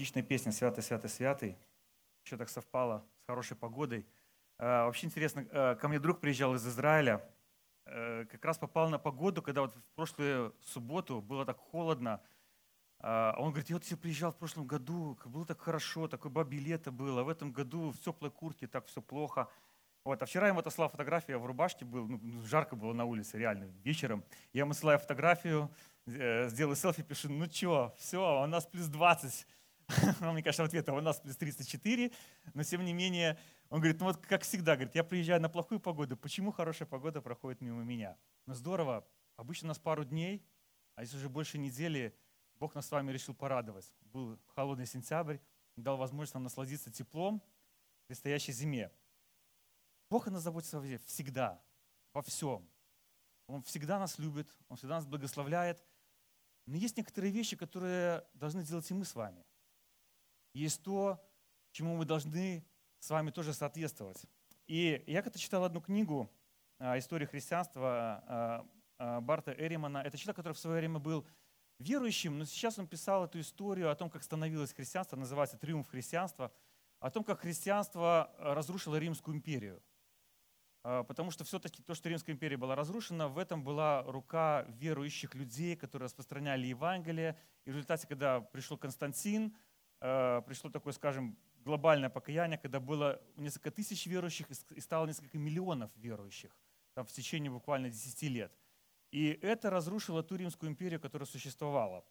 Отличная песня «Святый, святый, святый». Еще так совпало с хорошей погодой. А, вообще интересно, а, ко мне друг приезжал из Израиля, а, как раз попал на погоду, когда вот в прошлую субботу было так холодно. Он говорит, я вот все приезжал в прошлом году, было так хорошо, такое бабье лето было, в этом году в теплой куртке так все плохо. Вот, а вчера я ему отослал фотографию, я в рубашке был, ну, ну, жарко было на улице, реально, вечером. Я ему ссылаю фотографию, э, сделаю селфи, пишу, ну что, все, у нас плюс 20. Он мне, в ответ, а у нас плюс 34, но тем не менее, он говорит, ну вот как всегда, говорит, я приезжаю на плохую погоду, почему хорошая погода проходит мимо меня? Ну здорово, обычно у нас пару дней, а здесь уже больше недели Бог нас с вами решил порадовать. Был холодный сентябрь, дал возможность нам насладиться теплом в предстоящей зиме. Бог о нас заботится всегда, во всем. Он всегда нас любит, Он всегда нас благословляет. Но есть некоторые вещи, которые должны делать и мы с вами есть то, чему мы должны с вами тоже соответствовать. И я когда читал одну книгу а, «История христианства» а, а, Барта Эримана, это человек, который в свое время был верующим, но сейчас он писал эту историю о том, как становилось христианство, называется «Триумф христианства», о том, как христианство разрушило Римскую империю. Потому что все-таки то, что Римская империя была разрушена, в этом была рука верующих людей, которые распространяли Евангелие. И в результате, когда пришел Константин, пришло такое, скажем, глобальное покаяние, когда было несколько тысяч верующих и стало несколько миллионов верующих там, в течение буквально 10 лет. И это разрушило ту Римскую империю, которая существовала.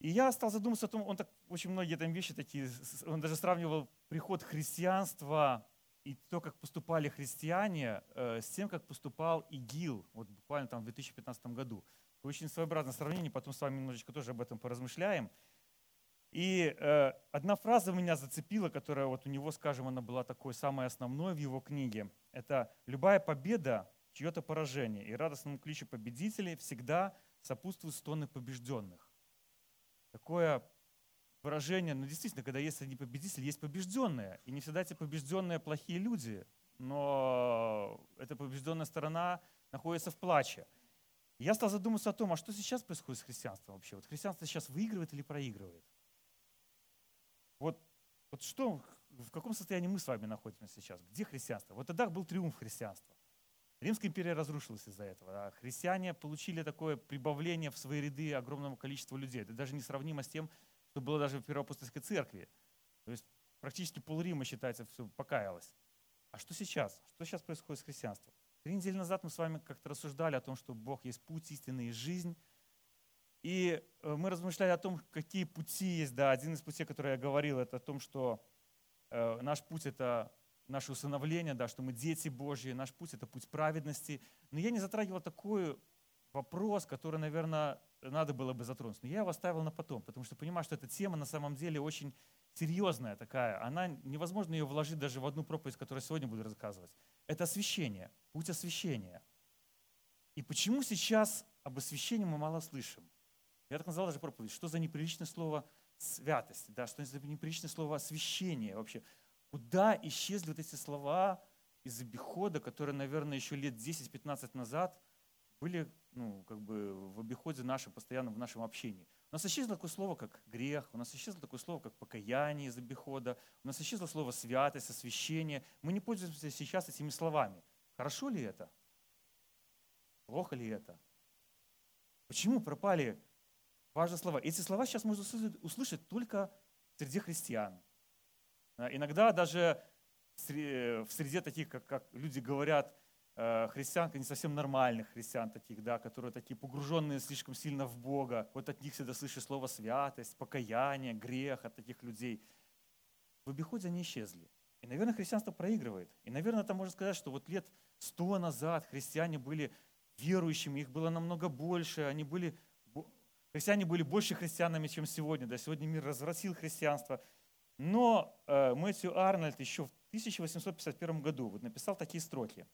И я стал задумываться о том, он так, очень многие там вещи такие, он даже сравнивал приход христианства и то, как поступали христиане, э, с тем, как поступал ИГИЛ, вот буквально там в 2015 году. Очень своеобразное сравнение, потом с вами немножечко тоже об этом поразмышляем. И э, одна фраза меня зацепила, которая вот у него, скажем, она была такой самой основной в его книге. Это «любая победа – чье-то поражение, и радостному кличу победителей всегда сопутствуют стоны побежденных». Такое выражение, ну действительно, когда есть одни победители, есть побежденные. И не всегда эти побежденные плохие люди, но эта побежденная сторона находится в плаче. я стал задумываться о том, а что сейчас происходит с христианством вообще? Вот христианство сейчас выигрывает или проигрывает? Вот, вот что, в каком состоянии мы с вами находимся сейчас? Где христианство? Вот тогда был триумф христианства. Римская империя разрушилась из-за этого. А христиане получили такое прибавление в свои ряды огромного количества людей. Это даже несравнимо с тем, что было даже в Первоапостольской церкви. То есть практически пол Рима, считается, все покаялось. А что сейчас? Что сейчас происходит с христианством? Три недели назад мы с вами как-то рассуждали о том, что Бог есть путь, истинный и жизнь. И э, мы размышляли о том, какие пути есть. Да, один из путей, который я говорил, это о том, что э, наш путь – это наше усыновление, да, что мы дети Божьи, наш путь – это путь праведности. Но я не затрагивал такой вопрос, который, наверное, надо было бы затронуть. Но я его оставил на потом, потому что понимаю, что эта тема на самом деле очень серьезная такая. Она невозможно ее вложить даже в одну проповедь, которую я сегодня буду рассказывать. Это освящение, путь освящения. И почему сейчас об освящении мы мало слышим? Я так назвал даже проповедь. Что за неприличное слово святость? Да, что за неприличное слово освящение вообще? Куда исчезли вот эти слова из обихода, которые, наверное, еще лет 10-15 назад были ну, как бы в обиходе нашем, постоянно в нашем общении. У нас исчезло такое слово, как грех, у нас исчезло такое слово, как покаяние из обихода, у нас исчезло слово святость, освящение. Мы не пользуемся сейчас этими словами. Хорошо ли это? Плохо ли это? Почему пропали важные слова. Эти слова сейчас можно услышать только среди христиан. Иногда даже в среде таких, как, как люди говорят, э, христиан, не совсем нормальных христиан таких, да, которые такие погруженные слишком сильно в Бога. Вот от них всегда слышишь слово святость, покаяние, грех от таких людей. В обиходе они исчезли. И, наверное, христианство проигрывает. И, наверное, это можно сказать, что вот лет сто назад христиане были верующими, их было намного больше, они были Христиане были больше христианами, чем сегодня. Да, сегодня мир развратил христианство. Но э, Мэтью Арнольд еще в 1851 году вот написал такие строки.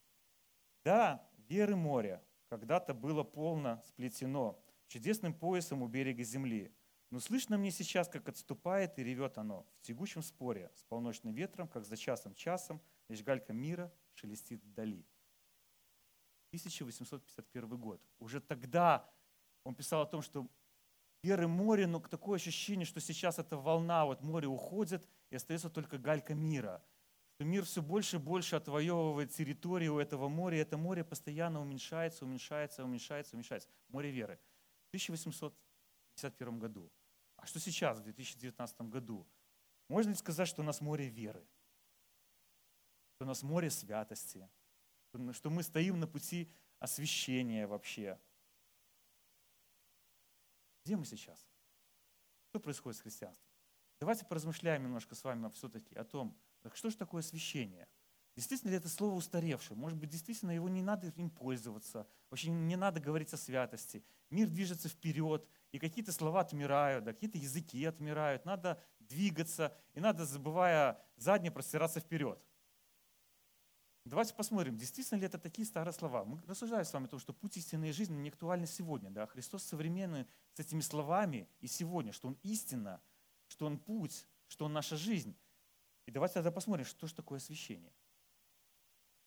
«Да, веры моря когда-то было полно сплетено чудесным поясом у берега земли, но слышно мне сейчас, как отступает и ревет оно в тягучем споре с полночным ветром, как за часом-часом, лишь галька мира шелестит вдали». 1851 год. Уже тогда он писал о том, что веры море, но такое ощущение, что сейчас эта волна, вот море уходит, и остается только галька мира. Что мир все больше и больше отвоевывает территорию этого моря, и это море постоянно уменьшается, уменьшается, уменьшается, уменьшается. Море веры. В 1851 году. А что сейчас, в 2019 году? Можно ли сказать, что у нас море веры? Что у нас море святости? Что мы стоим на пути освящения вообще? Где мы сейчас? Что происходит с христианством? Давайте поразмышляем немножко с вами все-таки о том, так что же такое освящение? Действительно ли это слово устаревшее? Может быть, действительно его не надо им пользоваться, вообще не надо говорить о святости. Мир движется вперед, и какие-то слова отмирают, да, какие-то языки отмирают. Надо двигаться, и надо, забывая заднее, простираться вперед. Давайте посмотрим, действительно ли это такие старые слова. Мы рассуждаем с вами о том, что путь истинной жизни не актуальны сегодня. Да? Христос современный с этими словами и сегодня, что Он истина, что Он путь, что Он наша жизнь. И давайте тогда посмотрим, что же такое освящение.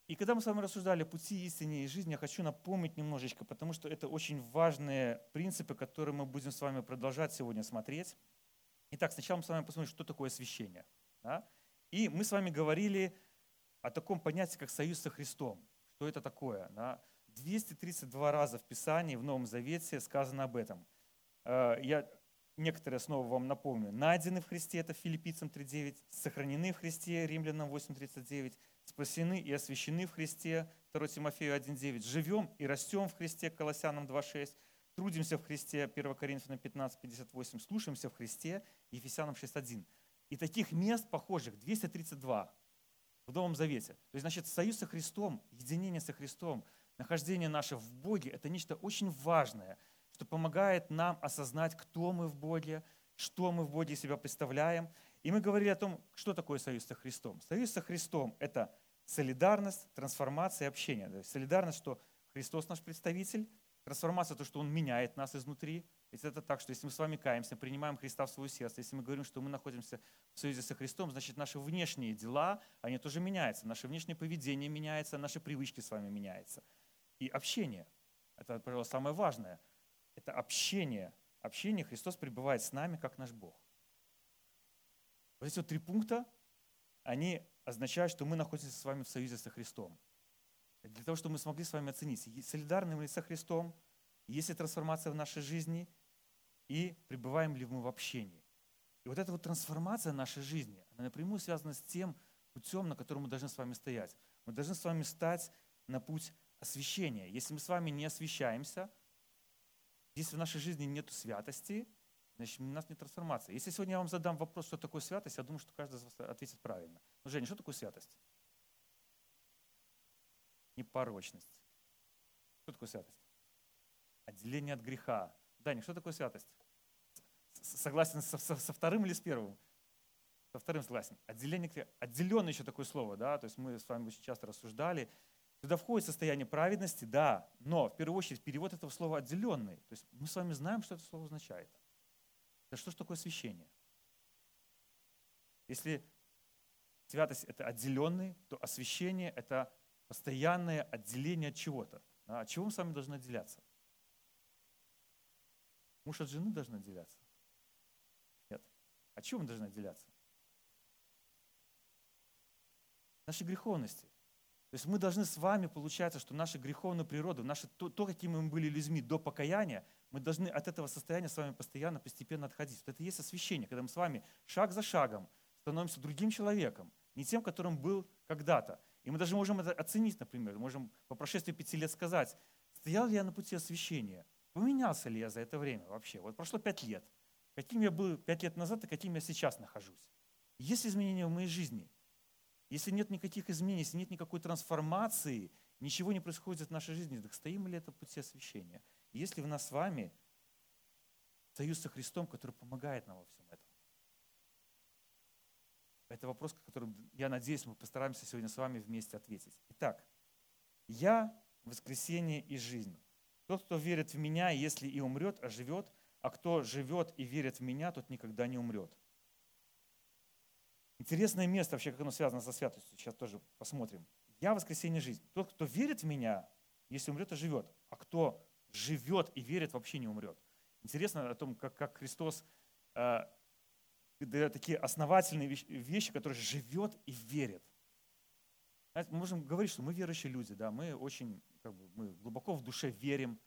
И когда мы с вами рассуждали о пути истине и жизни, я хочу напомнить немножечко, потому что это очень важные принципы, которые мы будем с вами продолжать сегодня смотреть. Итак, сначала мы с вами посмотрим, что такое освящение. Да? И мы с вами говорили о таком понятии, как союз со Христом. Что это такое? Да? 232 раза в Писании, в Новом Завете сказано об этом. Э, я некоторые снова вам напомню. Найдены в Христе, это Филиппийцам 3.9, сохранены в Христе, Римлянам 8.39, спасены и освящены в Христе, 2 Тимофею 1.9, живем и растем в Христе, Колоссянам 2.6, трудимся в Христе, 1 Коринфянам 15.58, слушаемся в Христе, Ефесянам 6.1. И таких мест похожих 232 в Новом Завете. То есть, значит, союз со Христом, единение со Христом, нахождение наше в Боге – это нечто очень важное, что помогает нам осознать, кто мы в Боге, что мы в Боге себя представляем. И мы говорили о том, что такое союз со Христом. Союз со Христом – это солидарность, трансформация, общение. То есть солидарность, что Христос наш представитель, трансформация – то, что Он меняет нас изнутри – ведь это так, что если мы с вами каемся, принимаем Христа в свое сердце, если мы говорим, что мы находимся в союзе со Христом, значит, наши внешние дела, они тоже меняются. Наше внешнее поведение меняется, наши привычки с вами меняются. И общение. Это, пожалуй, самое важное. Это общение. Общение Христос пребывает с нами, как наш Бог. Вот эти вот три пункта, они означают, что мы находимся с вами в союзе со Христом. Для того, чтобы мы смогли с вами оценить, солидарны мы со Христом, есть ли трансформация в нашей жизни – и пребываем ли мы в общении. И вот эта вот трансформация нашей жизни, она напрямую связана с тем путем, на котором мы должны с вами стоять. Мы должны с вами стать на путь освящения. Если мы с вами не освящаемся, если в нашей жизни нет святости, значит, у нас нет трансформации. Если сегодня я вам задам вопрос, что такое святость, я думаю, что каждый из вас ответит правильно. Ну, Женя, что такое святость? Непорочность. Что такое святость? Отделение от греха, Даня, что такое святость? Согласен со, со, со вторым или с первым? Со вторым согласен. Отделение, отделенное еще такое слово, да, то есть мы с вами очень часто рассуждали. Туда входит состояние праведности, да, но в первую очередь перевод этого слова отделенный. То есть мы с вами знаем, что это слово означает. Да что же такое освящение? Если святость – это отделенный, то освящение – это постоянное отделение от чего-то. А от чего мы с вами должны отделяться? Муж от жены должен отделяться? Нет. От чего мы должны отделяться? Нашей греховности. То есть мы должны с вами, получается, что наша греховная природа, наше, то, то, какими мы были людьми до покаяния, мы должны от этого состояния с вами постоянно, постепенно отходить. Вот это и есть освящение, когда мы с вами шаг за шагом становимся другим человеком, не тем, которым был когда-то. И мы даже можем это оценить, например, можем по прошествии пяти лет сказать, стоял ли я на пути освящения, Поменялся ли я за это время вообще? Вот прошло пять лет. Каким я был пять лет назад и каким я сейчас нахожусь? Есть изменения в моей жизни? Если нет никаких изменений, если нет никакой трансформации, ничего не происходит в нашей жизни, так стоим ли это пути освящения? Если в нас с вами союз со Христом, который помогает нам во всем этом? Это вопрос, который, я надеюсь, мы постараемся сегодня с вами вместе ответить. Итак, я воскресение и жизнь. Тот, кто верит в меня, если и умрет, оживет, а кто живет и верит в меня, тот никогда не умрет. Интересное место вообще, как оно связано со святостью, сейчас тоже посмотрим. Я воскресение жизнь. Тот, кто верит в меня, если умрет, оживет, а кто живет и верит, вообще не умрет. Интересно о том, как, как Христос э, дает такие основательные вещи, которые живет и верит. Мы можем говорить, что мы верующие люди, да, мы очень, как бы, мы глубоко в душе верим,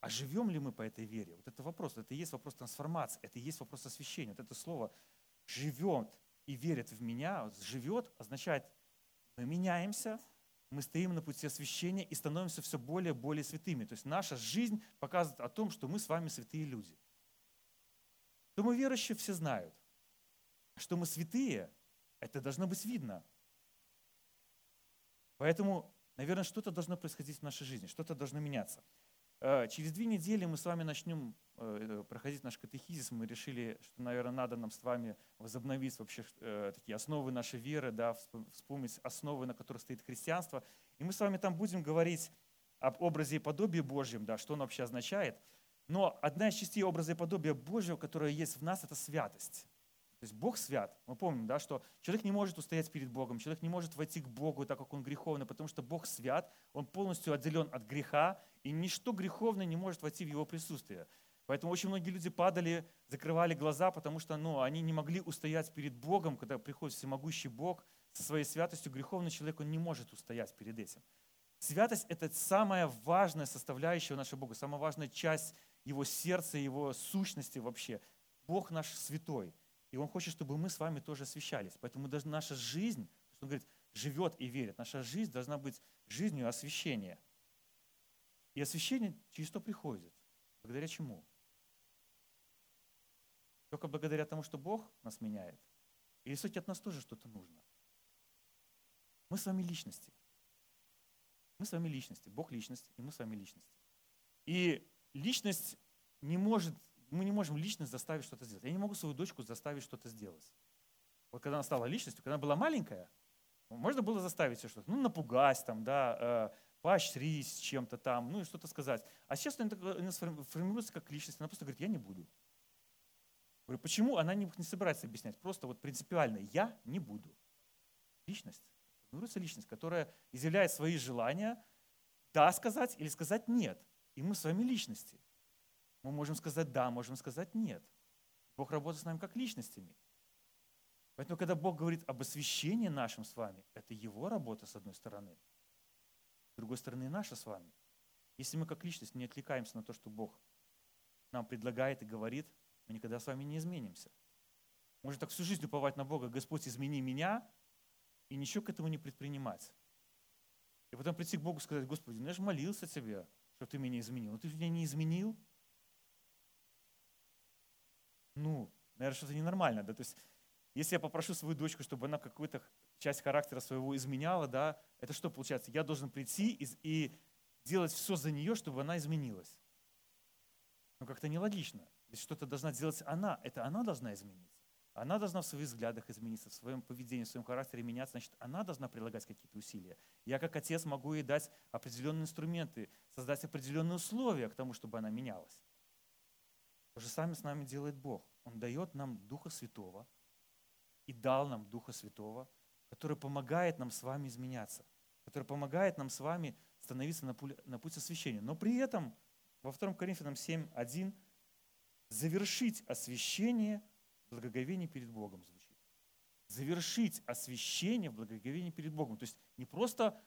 а живем ли мы по этой вере? Вот это вопрос, это и есть вопрос трансформации, это и есть вопрос освящения. Вот это слово «живет» и верит в меня, «живет» означает, мы меняемся, мы стоим на пути освящения и становимся все более и более святыми. То есть наша жизнь показывает о том, что мы с вами святые люди. Что мы верующие, все знают. Что мы святые, это должно быть видно. Поэтому, наверное, что-то должно происходить в нашей жизни, что-то должно меняться. Э, через две недели мы с вами начнем э, проходить наш катехизис. Мы решили, что, наверное, надо нам с вами возобновить вообще э, такие основы нашей веры, да, вспомнить основы, на которых стоит христианство. И мы с вами там будем говорить об образе и подобии Божьем, да, что он вообще означает. Но одна из частей образа и подобия Божьего, которая есть в нас, это святость. То есть Бог свят. Мы помним, да, что человек не может устоять перед Богом, человек не может войти к Богу, так как он греховный, потому что Бог свят, он полностью отделен от греха, и ничто греховное не может войти в его присутствие. Поэтому очень многие люди падали, закрывали глаза, потому что ну, они не могли устоять перед Богом, когда приходит всемогущий Бог со своей святостью. Греховный человек, он не может устоять перед этим. Святость – это самая важная составляющая нашего Бога, самая важная часть Его сердца, Его сущности вообще. Бог наш святой. И Он хочет, чтобы мы с вами тоже освящались. Поэтому даже наша жизнь, Он говорит, живет и верит, наша жизнь должна быть жизнью освящения. И освящение через что приходит? Благодаря чему? Только благодаря тому, что Бог нас меняет? Или суть от нас тоже что-то нужно? Мы с вами личности. Мы с вами личности. Бог личность, и мы с вами личности. И личность не может мы не можем личность заставить что-то сделать. Я не могу свою дочку заставить что-то сделать. Вот когда она стала личностью, когда она была маленькая, можно было заставить ее что-то, ну, напугать там, да, э, поощрить чем-то там, ну и что-то сказать. А сейчас она, она формируется как личность, она просто говорит, я не буду. Говорю, почему? Она не, не собирается объяснять, просто вот принципиально, я не буду. Личность. Формируется личность, которая изъявляет свои желания, да сказать или сказать нет. И мы с вами личности. Мы можем сказать да, можем сказать нет. Бог работает с нами как личностями. Поэтому, когда Бог говорит об освящении нашим с вами, это Его работа, с одной стороны. С другой стороны, наша с вами. Если мы как личность не отвлекаемся на то, что Бог нам предлагает и говорит, мы никогда с вами не изменимся. Можно так всю жизнь уповать на Бога, Господь, измени меня, и ничего к этому не предпринимать. И потом прийти к Богу и сказать, Господи, ну я же молился тебе, чтобы ты меня изменил. Но ты меня не изменил, ну, наверное, что-то ненормально, да, то есть если я попрошу свою дочку, чтобы она какую-то часть характера своего изменяла, да, это что получается? Я должен прийти и, и делать все за нее, чтобы она изменилась. Ну, как-то нелогично. Ведь что-то должна делать она. Это она должна измениться. Она должна в своих взглядах измениться, в своем поведении, в своем характере меняться. Значит, она должна прилагать какие-то усилия. Я как отец могу ей дать определенные инструменты, создать определенные условия к тому, чтобы она менялась. То же самое с нами делает Бог. Он дает нам Духа Святого и дал нам Духа Святого, который помогает нам с вами изменяться, который помогает нам с вами становиться на путь, на путь освящения. Но при этом во 2 Коринфянам 7.1 завершить освящение в благоговении перед Богом звучит. Завершить освящение в благоговении перед Богом. То есть не просто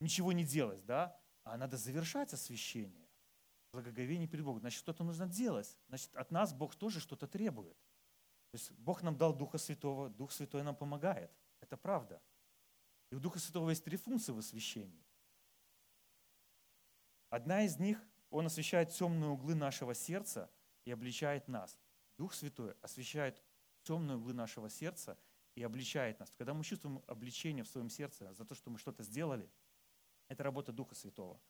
ничего не делать, да, а надо завершать освящение благоговение перед Богом. Значит, что-то нужно делать. Значит, от нас Бог тоже что-то требует. То есть Бог нам дал Духа Святого, Дух Святой нам помогает. Это правда. И у Духа Святого есть три функции в освящении. Одна из них, Он освещает темные углы нашего сердца и обличает нас. Дух Святой освещает темные углы нашего сердца и обличает нас. Когда мы чувствуем обличение в своем сердце за то, что мы что-то сделали, это работа Духа Святого.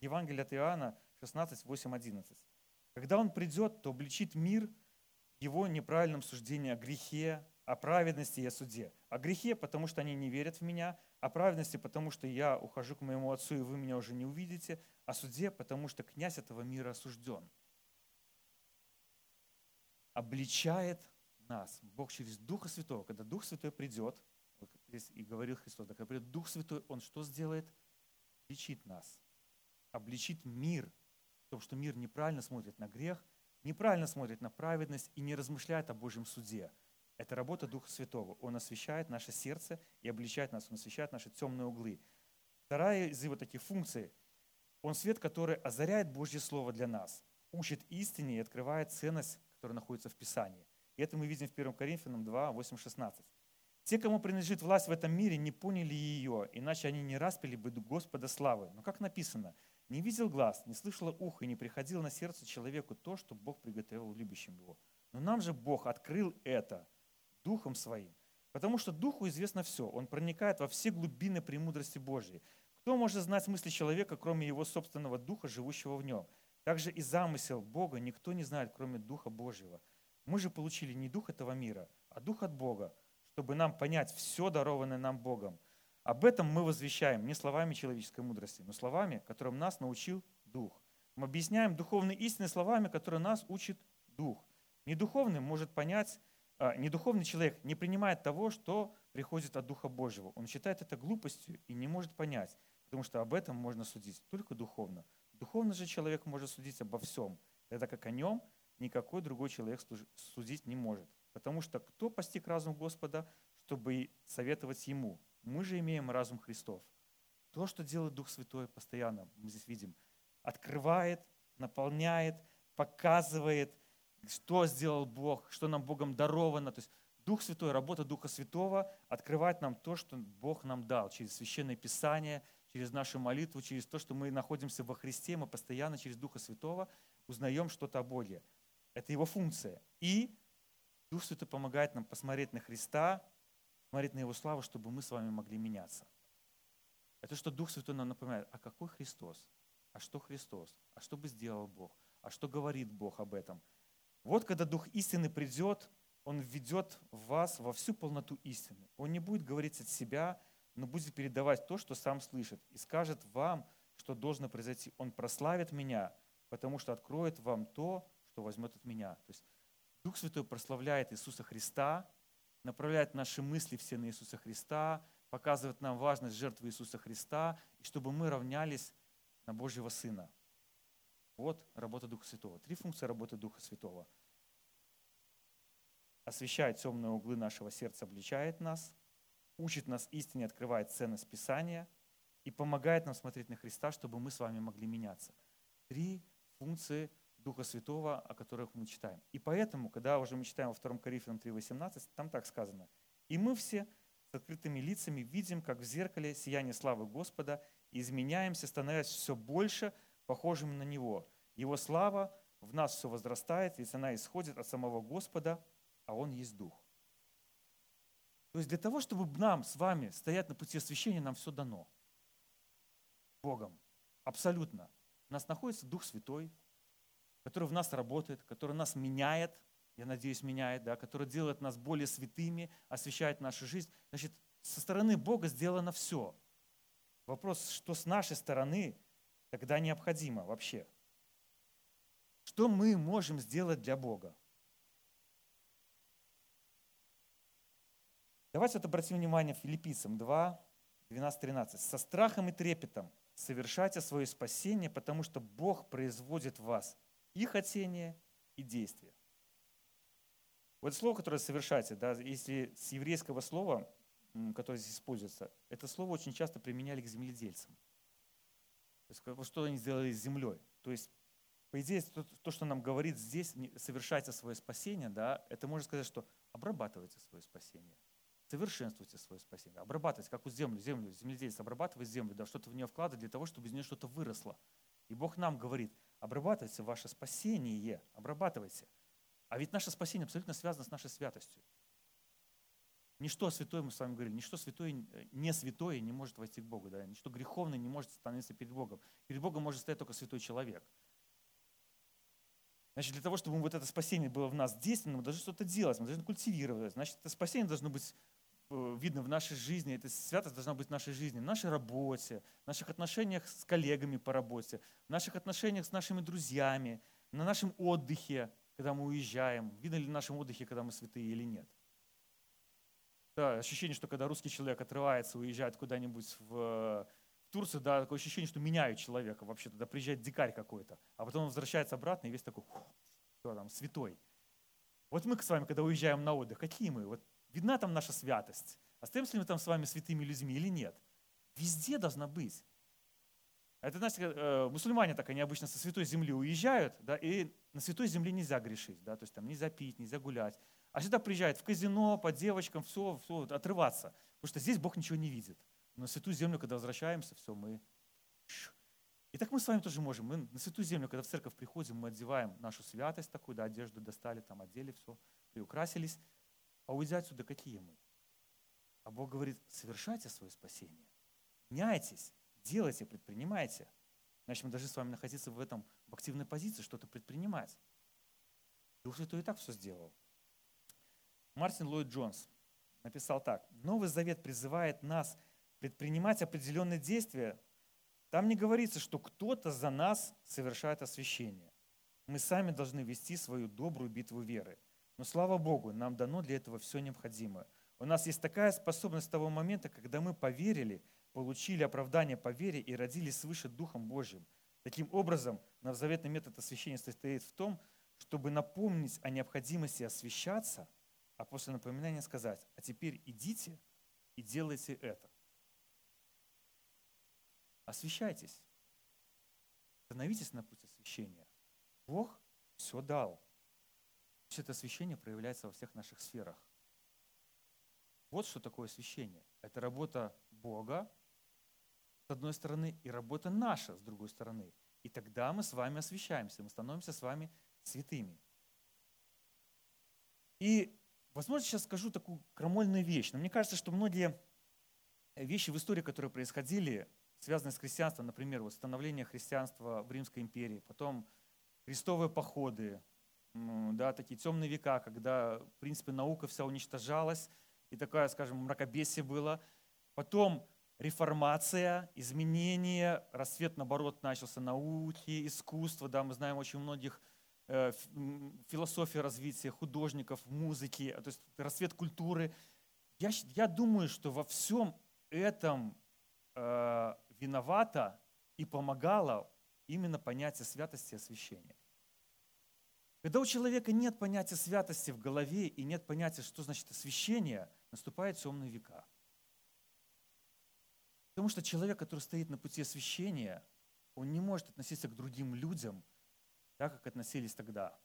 Евангелие от Иоанна 16, 8, 11. Когда Он придет, то обличит мир его неправильном суждении о грехе, о праведности и о суде. О грехе, потому что они не верят в меня, о праведности, потому что я ухожу к моему Отцу, и вы меня уже не увидите, о суде, потому что князь этого мира осужден. Обличает нас Бог через Духа Святого. Когда Дух Святой придет, вот здесь и говорил Христос, когда придет Дух Святой, Он что сделает? Лечит нас, обличит мир – том, что мир неправильно смотрит на грех, неправильно смотрит на праведность и не размышляет о Божьем суде. Это работа Духа Святого. Он освещает наше сердце и обличает нас, он освещает наши темные углы. Вторая из его таких функций – он свет, который озаряет Божье Слово для нас, учит истине и открывает ценность, которая находится в Писании. И это мы видим в 1 Коринфянам 2, 8, 16. Те, кому принадлежит власть в этом мире, не поняли ее, иначе они не распили бы Господа славы. Но как написано, не видел глаз, не слышало ухо и не приходило на сердце человеку то, что Бог приготовил любящим его. Но нам же Бог открыл это Духом Своим. Потому что Духу известно все. Он проникает во все глубины премудрости Божьей. Кто может знать мысли человека, кроме его собственного Духа, живущего в нем? Также и замысел Бога никто не знает, кроме Духа Божьего. Мы же получили не Дух этого мира, а Дух от Бога, чтобы нам понять все дарованное нам Богом. Об этом мы возвещаем не словами человеческой мудрости, но словами, которым нас научил Дух. Мы объясняем духовные истины словами, которые нас учит Дух. Недуховный может понять, а, недуховный человек не принимает того, что приходит от Духа Божьего. Он считает это глупостью и не может понять, потому что об этом можно судить только духовно. Духовный же человек может судить обо всем, тогда как о нем никакой другой человек судить не может. Потому что кто постиг разум Господа, чтобы советовать ему? Мы же имеем разум Христов. То, что делает Дух Святой постоянно, мы здесь видим, открывает, наполняет, показывает, что сделал Бог, что нам Богом даровано. То есть Дух Святой, работа Духа Святого открывает нам то, что Бог нам дал через Священное Писание, через нашу молитву, через то, что мы находимся во Христе, мы постоянно через Духа Святого узнаем что-то о Боге. Это его функция. И Дух Святой помогает нам посмотреть на Христа, смотреть на Его славу, чтобы мы с вами могли меняться. Это что Дух Святой нам напоминает, а какой Христос? А что Христос? А что бы сделал Бог? А что говорит Бог об этом? Вот когда Дух истины придет, Он введет вас во всю полноту истины. Он не будет говорить от себя, но будет передавать то, что сам слышит, и скажет вам, что должно произойти. Он прославит меня, потому что откроет вам то, что возьмет от меня. То есть Дух Святой прославляет Иисуса Христа, направляет наши мысли все на Иисуса Христа, показывает нам важность жертвы Иисуса Христа, и чтобы мы равнялись на Божьего Сына. Вот работа Духа Святого. Три функции работы Духа Святого. Освещает темные углы нашего сердца, обличает нас – учит нас истине, открывает ценность Писания и помогает нам смотреть на Христа, чтобы мы с вами могли меняться. Три функции Духа Святого, о которых мы читаем. И поэтому, когда уже мы читаем во 2 Коринфянам 3.18, там так сказано. «И мы все с открытыми лицами видим, как в зеркале сияние славы Господа, и изменяемся, становясь все больше похожими на Него. Его слава в нас все возрастает, ведь она исходит от самого Господа, а Он есть Дух. То есть для того, чтобы нам с вами стоять на пути освящения, нам все дано. Богом. Абсолютно. У нас находится Дух Святой, который в нас работает, который нас меняет, я надеюсь, меняет, да, который делает нас более святыми, освещает нашу жизнь. Значит, со стороны Бога сделано все. Вопрос, что с нашей стороны тогда необходимо вообще? Что мы можем сделать для Бога? Давайте вот обратим внимание филиппийцам 2, 12-13. «Со страхом и трепетом совершайте свое спасение, потому что Бог производит в вас и хотение, и действие». Вот слово, которое совершайте, да, если с еврейского слова, которое здесь используется, это слово очень часто применяли к земледельцам. То есть, что они сделали с землей. То есть, по идее, то, то, что нам говорит здесь, совершайте свое спасение, да, это можно сказать, что обрабатывайте свое спасение – совершенствуйте свое спасение, обрабатывайте, как у землю, землю, земледелец обрабатывает землю, да, что-то в нее вкладывает для того, чтобы из нее что-то выросло. И Бог нам говорит, обрабатывайте ваше спасение, обрабатывайте. А ведь наше спасение абсолютно связано с нашей святостью. Ничто святое, мы с вами говорили, ничто святое, не святое не может войти к Богу. Да? Ничто греховное не может становиться перед Богом. Перед Богом может стоять только святой человек. Значит, для того, чтобы вот это спасение было в нас действенным, мы должны что-то делать, мы должны культивировать. Значит, это спасение должно быть Э, видно в нашей жизни, эта святость должна быть в нашей жизни, в нашей работе, в наших отношениях с коллегами по работе, в наших отношениях с нашими друзьями, на нашем отдыхе, когда мы уезжаем. Видно ли в нашем отдыхе, когда мы святые или нет? Да, ощущение, что когда русский человек отрывается, уезжает куда-нибудь в Турции, да, такое ощущение, что меняют человека. Вообще туда приезжает дикарь какой-то, а потом он возвращается обратно и весь такой, что там, святой. Вот мы с вами, когда уезжаем на отдых, какие мы? Вот видна там наша святость? Остаемся ли мы там с вами святыми людьми или нет? Везде должна быть. Это, знаете, э, мусульмане так, они обычно со святой земли уезжают, да, и на святой земле нельзя грешить, да, то есть там нельзя пить, нельзя гулять. А сюда приезжают в казино, по девочкам, все, все, отрываться. Потому что здесь Бог ничего не видит. Но на святую землю, когда возвращаемся, все, мы... И так мы с вами тоже можем. Мы на святую землю, когда в церковь приходим, мы одеваем нашу святость такую, да, одежду достали, там одели все, приукрасились. А уйдя отсюда, какие мы? А Бог говорит, совершайте свое спасение. Меняйтесь, делайте, предпринимайте. Значит, мы должны с вами находиться в этом, в активной позиции, что-то предпринимать. Дух Святой и так все сделал. Мартин Ллойд Джонс написал так. Новый Завет призывает нас предпринимать определенные действия. Там не говорится, что кто-то за нас совершает освящение. Мы сами должны вести свою добрую битву веры. Но слава Богу, нам дано для этого все необходимое. У нас есть такая способность с того момента, когда мы поверили, получили оправдание по вере и родились свыше Духом Божьим. Таким образом, новозаветный метод освящения состоит в том, чтобы напомнить о необходимости освящаться – а после напоминания сказать, а теперь идите и делайте это. Освящайтесь. Становитесь на путь освящения. Бог все дал. Все это освящение проявляется во всех наших сферах. Вот что такое освящение. Это работа Бога, с одной стороны, и работа наша, с другой стороны. И тогда мы с вами освящаемся, мы становимся с вами святыми. И Возможно, сейчас скажу такую крамольную вещь, но мне кажется, что многие вещи в истории, которые происходили, связанные с христианством, например, вот становление христианства в Римской империи, потом крестовые походы, да, такие темные века, когда, в принципе, наука вся уничтожалась, и такая, скажем, мракобесие было. Потом реформация, изменение, рассвет, наоборот, начался науки, искусства. Да, мы знаем очень многих Э, философия развития художников, музыки, то есть расцвет культуры. Я, я думаю, что во всем этом э, виновата и помогала именно понятие святости и освящения. Когда у человека нет понятия святости в голове и нет понятия, что значит освящение, наступают темные века. Потому что человек, который стоит на пути освящения, он не может относиться к другим людям – так, как относились тогда.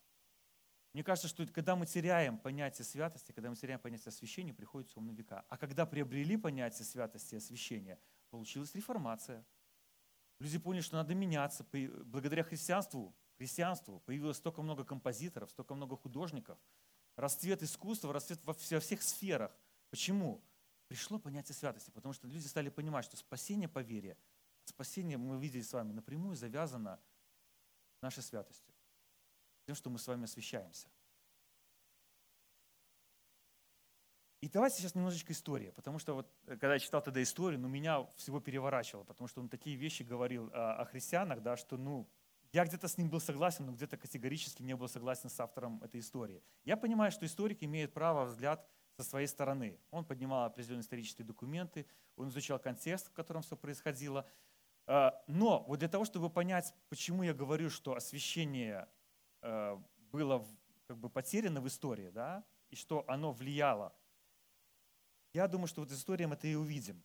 Мне кажется, что когда мы теряем понятие святости, когда мы теряем понятие освящения, приходят темные века. А когда приобрели понятие святости и освящения, получилась реформация. Люди поняли, что надо меняться. Благодаря христианству, христианству появилось столько много композиторов, столько много художников. Расцвет искусства, расцвет во всех сферах. Почему? Пришло понятие святости, потому что люди стали понимать, что спасение по вере, спасение, мы видели с вами, напрямую завязано нашей святостью, тем, что мы с вами освящаемся. И давайте сейчас немножечко история, потому что вот э, когда я читал тогда историю, ну меня всего переворачивало, потому что он такие вещи говорил о, о христианах, да, что ну я где-то с ним был согласен, но где-то категорически не был согласен с автором этой истории. Я понимаю, что историк имеет право взгляд со своей стороны. Он поднимал определенные исторические документы, он изучал контекст, в котором все происходило. А, но вот для того, чтобы понять, почему я говорю, что освящение э, было как бы потеряно в истории, да, и что оно влияло, я думаю, что вот из истории мы это и увидим.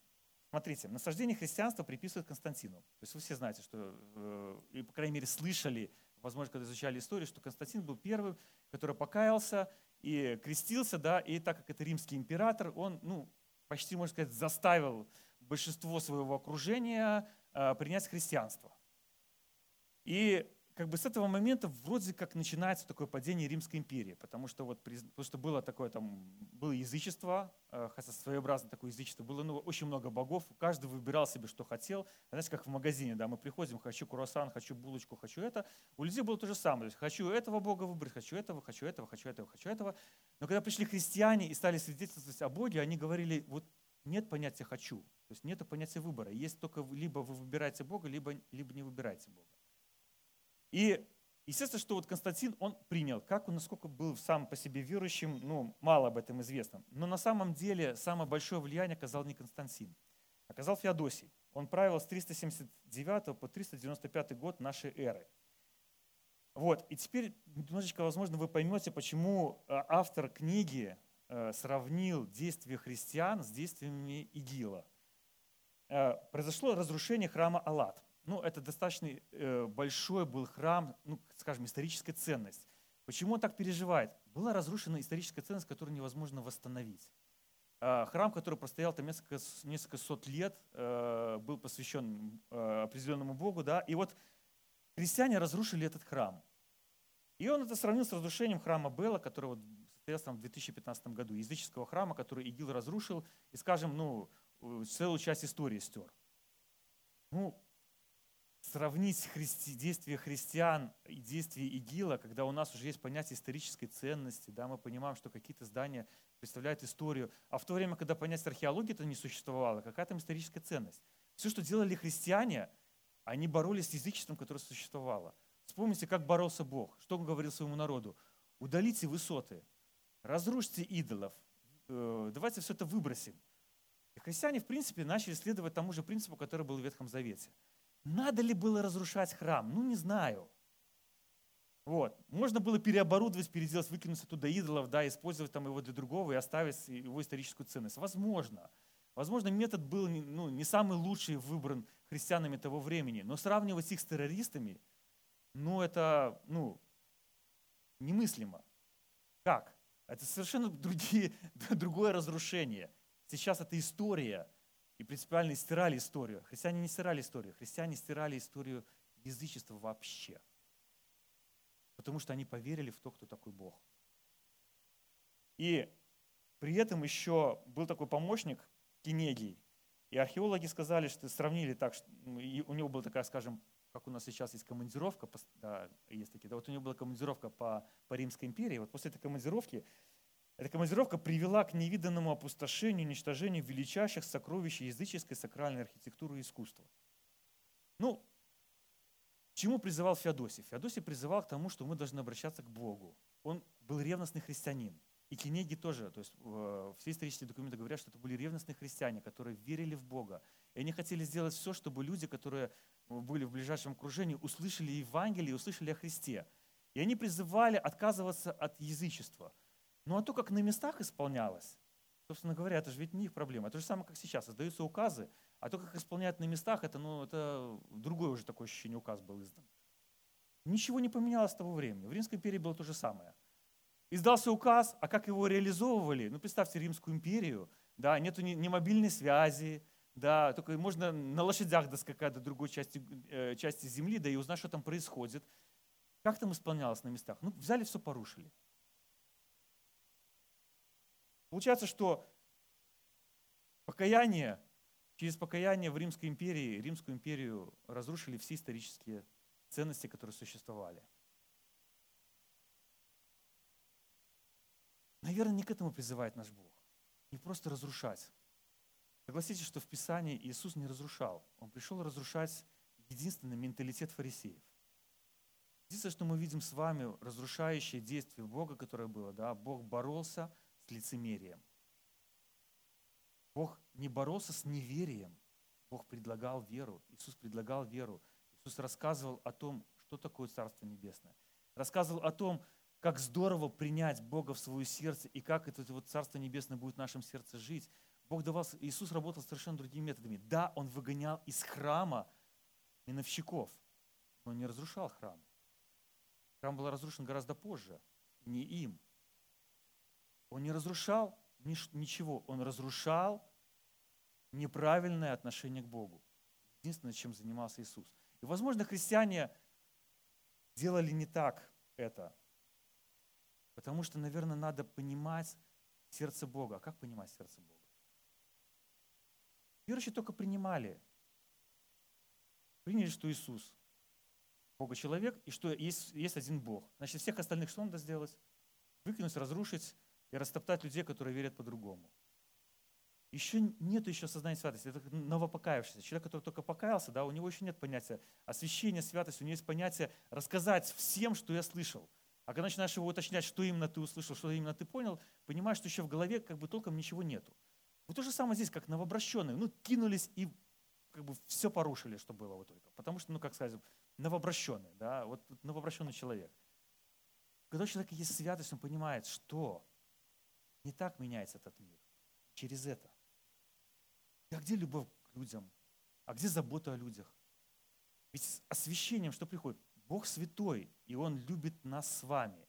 Смотрите, насаждение христианства приписывают Константину. То есть вы все знаете, что, э, и, по крайней мере, слышали, возможно, когда изучали историю, что Константин был первым, который покаялся и крестился, да, и так как это римский император, он, ну, почти, можно сказать, заставил большинство своего окружения Э, принять христианство. И как бы с этого момента вроде как начинается такое падение Римской империи, потому что, вот, потому что было такое там, было язычество, э, хотя своеобразное такое язычество, было ну, очень много богов, каждый выбирал себе, что хотел. Знаете, как в магазине, да, мы приходим, хочу круассан, хочу булочку, хочу это. У людей было то же самое, то есть, хочу этого бога выбрать, хочу этого, хочу этого, хочу этого, хочу этого. Но когда пришли христиане и стали свидетельствовать о Боге, они говорили, вот нет понятия «хочу». То есть нет понятия выбора. Есть только либо вы выбираете Бога, либо, либо не выбираете Бога. И естественно, что вот Константин, он принял, как он, насколько был сам по себе верующим, ну, мало об этом известно. Но на самом деле самое большое влияние оказал не Константин. оказал Феодосий. Он правил с 379 по 395 год нашей эры. Вот, и теперь немножечко, возможно, вы поймете, почему э, автор книги э, сравнил действия христиан с действиями ИГИЛа. Э, произошло разрушение храма Аллат. Ну, это достаточно большой был храм, ну, скажем, историческая ценность. Почему он так переживает? Была разрушена историческая ценность, которую невозможно восстановить. Храм, который простоял там несколько, несколько сот лет, был посвящен определенному Богу, да, и вот Христиане разрушили этот храм. И он это сравнил с разрушением храма Бела, который вот состоялся там в 2015 году, языческого храма, который ИГИЛ разрушил и, скажем, ну, целую часть истории стер. Ну, сравнить христи, действия христиан и действия ИГИЛа, когда у нас уже есть понятие исторической ценности, да, мы понимаем, что какие-то здания представляют историю, а в то время, когда понятие археологии-то не существовало, какая там историческая ценность? Все, что делали христиане – они боролись с язычеством, которое существовало. Вспомните, как боролся Бог. Что он говорил своему народу? Удалите высоты, разрушьте идолов, э, давайте все это выбросим. И христиане, в принципе, начали следовать тому же принципу, который был в Ветхом Завете. Надо ли было разрушать храм? Ну, не знаю. Вот. Можно было переоборудовать, переделать, выкинуть оттуда идолов, да, использовать там его для другого и оставить его историческую ценность. Возможно. Возможно, метод был ну, не самый лучший выбран христианами того времени, но сравнивать их с террористами, ну это ну, немыслимо. Как? Это совершенно другие, другое разрушение. Сейчас это история, и принципиально стирали историю. Христиане не стирали историю, христиане стирали историю язычества вообще. Потому что они поверили в то, кто такой Бог. И при этом еще был такой помощник, Кенегий. И археологи сказали, что сравнили так, что ну, у него была такая, скажем, как у нас сейчас есть командировка, да, есть такие, да, вот у него была командировка по, по Римской империи, вот после этой командировки, эта командировка привела к невиданному опустошению, уничтожению величайших сокровищ языческой сакральной архитектуры и искусства. Ну, чему призывал Феодосий? Феодосий призывал к тому, что мы должны обращаться к Богу. Он был ревностный христианин. И Кенеги тоже, то есть все исторические документы говорят, что это были ревностные христиане, которые верили в Бога. И они хотели сделать все, чтобы люди, которые были в ближайшем окружении, услышали Евангелие услышали о Христе. И они призывали отказываться от язычества. Ну а то, как на местах исполнялось, собственно говоря, это же ведь не их проблема. Это же самое, как сейчас. Создаются указы, а то, как исполняют на местах, это, ну, это другое уже такое ощущение указ был издан. Ничего не поменялось с того времени. В Римской империи было то же самое издался указ, а как его реализовывали? Ну, представьте Римскую империю, да, нету ни, ни мобильной связи, да, только можно на лошадях доскакать до другой части, э, части земли, да и узнать, что там происходит. Как там исполнялось на местах? Ну, взяли, все порушили. Получается, что покаяние, через покаяние в Римской империи, Римскую империю разрушили все исторические ценности, которые существовали. Наверное, не к этому призывает наш Бог. Не просто разрушать. Согласитесь, что в Писании Иисус не разрушал. Он пришел разрушать единственный менталитет фарисеев. Единственное, что мы видим с вами, разрушающее действие Бога, которое было, да, Бог боролся с лицемерием. Бог не боролся с неверием, Бог предлагал веру. Иисус предлагал веру. Иисус рассказывал о том, что такое Царство Небесное. Рассказывал о том, как здорово принять Бога в свое сердце и как это вот Царство Небесное будет в нашем сердце жить. Бог давал, Иисус работал совершенно другими методами. Да, Он выгонял из храма миновщиков, но не разрушал храм. Храм был разрушен гораздо позже, не им. Он не разрушал ничего, он разрушал неправильное отношение к Богу. Единственное, чем занимался Иисус. И, возможно, христиане делали не так это. Потому что, наверное, надо понимать сердце Бога. А как понимать сердце Бога? Верующие только принимали. Приняли, что Иисус Бога человек, и что есть, есть один Бог. Значит, всех остальных что надо сделать? Выкинуть, разрушить и растоптать людей, которые верят по-другому. Еще нет еще сознания святости. Это новопокаявшийся. Человек, который только покаялся, да, у него еще нет понятия освящения, святости. У него есть понятие рассказать всем, что я слышал – а когда начинаешь его уточнять, что именно ты услышал, что именно ты понял, понимаешь, что еще в голове как бы толком ничего нету. Вот то же самое здесь, как новообращенные. Ну, кинулись и как бы все порушили, что было вот только. Потому что, ну, как сказать, новообращенный, да, вот новообращенный человек. Когда у человека есть святость, он понимает, что не так меняется этот мир. Через это. А где любовь к людям? А где забота о людях? Ведь с освящением что приходит? Бог святой, и Он любит нас с вами.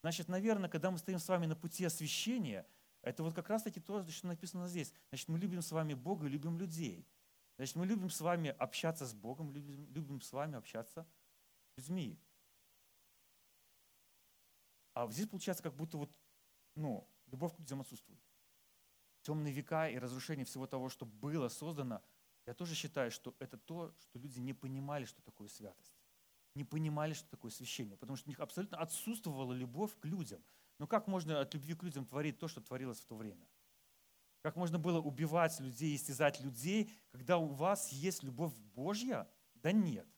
Значит, наверное, когда мы стоим с вами на пути освящения, это вот как раз-таки то, что написано здесь. Значит, мы любим с вами Бога и любим людей. Значит, мы любим с вами общаться с Богом, любим, любим с вами общаться с людьми. А здесь получается, как будто вот, ну, любовь к людям отсутствует. Темные века и разрушение всего того, что было создано, я тоже считаю, что это то, что люди не понимали, что такое святость. Не понимали, что такое священие, потому что у них абсолютно отсутствовала любовь к людям. Но как можно от любви к людям творить то, что творилось в то время? Как можно было убивать людей, истязать людей, когда у вас есть любовь Божья? Да нет.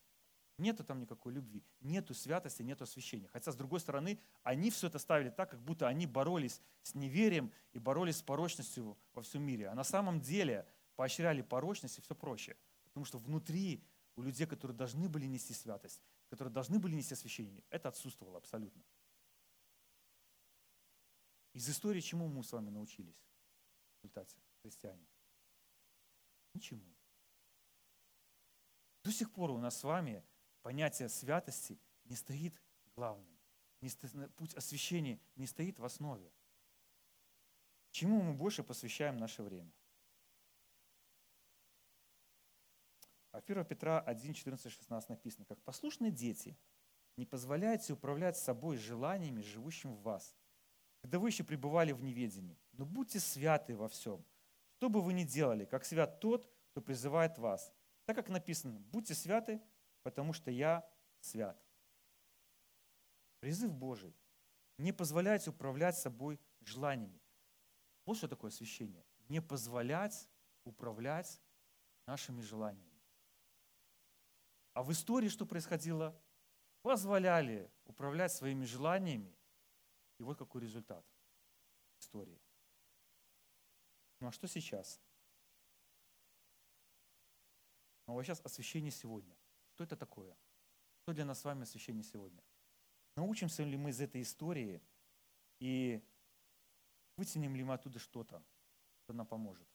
Нету там никакой любви, нету святости, нету освящения. Хотя, с другой стороны, они все это ставили так, как будто они боролись с неверием и боролись с порочностью во всем мире. А на самом деле поощряли порочность и все проще. Потому что внутри у людей, которые должны были нести святость, которые должны были нести освящение, это отсутствовало абсолютно. Из истории чему мы с вами научились в результате, христиане? Ничему. До сих пор у нас с вами понятие святости не стоит главным. Не стоит, путь освящения не стоит в основе. Чему мы больше посвящаем наше время? А 1 Петра 1, 14, 16 написано, как послушные дети, не позволяйте управлять собой желаниями, живущим в вас, когда вы еще пребывали в неведении. Но будьте святы во всем. Что бы вы ни делали, как свят тот, кто призывает вас. Так как написано, будьте святы, потому что я свят. Призыв Божий. Не позволяйте управлять собой желаниями. Вот что такое освящение. Не позволять управлять нашими желаниями. А в истории что происходило? Позволяли управлять своими желаниями. И вот какой результат истории. Ну а что сейчас? Ну а сейчас освящение сегодня. Что это такое? Что для нас с вами освящение сегодня? Научимся ли мы из этой истории и вытянем ли мы оттуда что-то, что нам поможет?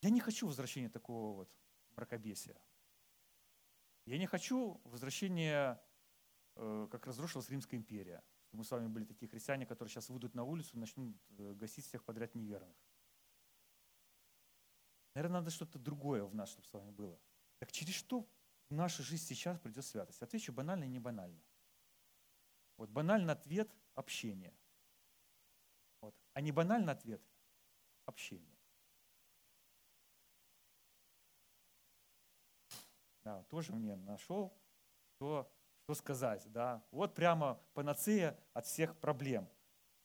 Я не хочу возвращения такого вот мракобесия. Я не хочу возвращения, э, как разрушилась Римская империя. Мы с вами были такие христиане, которые сейчас выйдут на улицу и начнут э, гасить всех подряд неверных. Наверное, надо что-то другое в нас, чтобы с вами было. Так через что в нашу жизнь сейчас придет святость? Отвечу банально и не банально. Вот банальный ответ – общение. Вот. А не банальный ответ – общение. да, тоже мне нашел, что, что сказать. Да. Вот прямо панацея от всех проблем.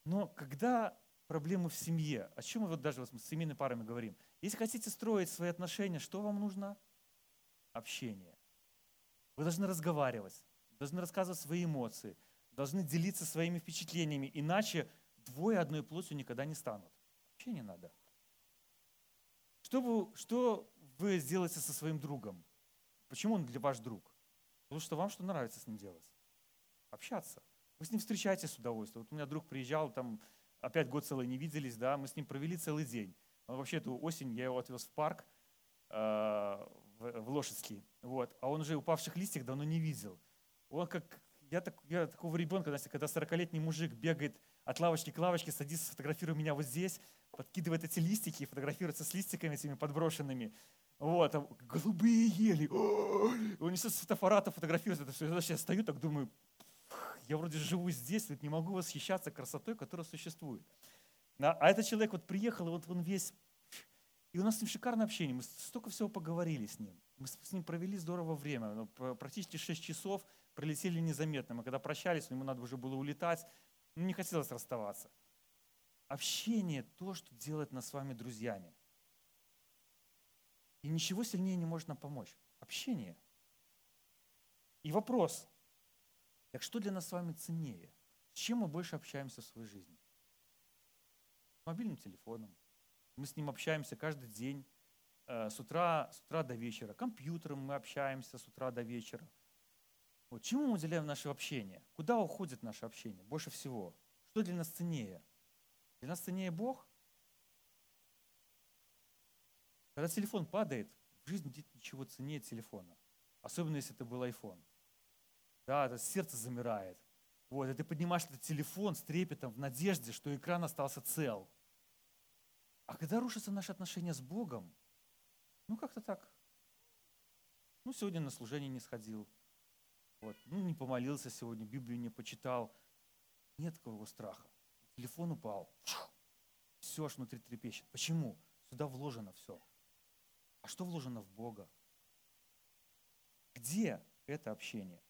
Но когда проблемы в семье, о чем мы вот даже вот с семейными парами говорим, если хотите строить свои отношения, что вам нужно? Общение. Вы должны разговаривать, должны рассказывать свои эмоции, должны делиться своими впечатлениями, иначе двое одной плотью никогда не станут. Общение надо. Что вы, что вы сделаете со своим другом? Почему он для ваш друг? Потому что вам что нравится с ним делать? Общаться. Вы с ним встречаетесь с удовольствием. Вот у меня друг приезжал, там опять год целый не виделись, да, мы с ним провели целый день. Он вообще эту осень я его отвез в парк, э, в, Лошадский. Вот. А он уже упавших листьев давно не видел. Он как, я, так, я такого ребенка, когда 40-летний мужик бегает от лавочки к лавочке, садится, фотографирует меня вот здесь, подкидывает эти листики, фотографируется с листиками этими подброшенными. Вот, а голубые ели. Он несет с фотоаппарата, фотографирует это все. Я сейчас стою, так думаю, я вроде живу здесь, ведь не могу восхищаться красотой, которая существует. А этот человек вот приехал, и вот он весь... И у нас с ним шикарное общение. Мы столько всего поговорили с ним. Мы с ним провели здорово время. Ну, практически 6 часов пролетели незаметно. Мы когда прощались, ему надо уже было улетать. Ну, не хотелось расставаться. Общение – то, что делает нас с вами друзьями. И ничего сильнее не может нам помочь. Общение. И вопрос, так что для нас с вами ценнее? С чем мы больше общаемся в своей жизни? мобильным телефоном. Мы с ним общаемся каждый день, э, с утра, с утра до вечера. Компьютером мы общаемся с утра до вечера. Вот чему мы уделяем наше общение? Куда уходит наше общение больше всего? Что для нас ценнее? Для нас ценнее Бог? Когда телефон падает, в жизни нет ничего ценнее телефона. Особенно, если это был iPhone. Да, это сердце замирает. Вот, и ты поднимаешь этот телефон с трепетом, в надежде, что экран остался цел. А когда рушатся наши отношения с Богом, ну как-то так. Ну, сегодня на служение не сходил. Вот, ну, не помолился сегодня, Библию не почитал. Нет такого страха. Телефон упал. Все аж внутри трепещет. Почему? Сюда вложено все. А что вложено в Бога? Где это общение?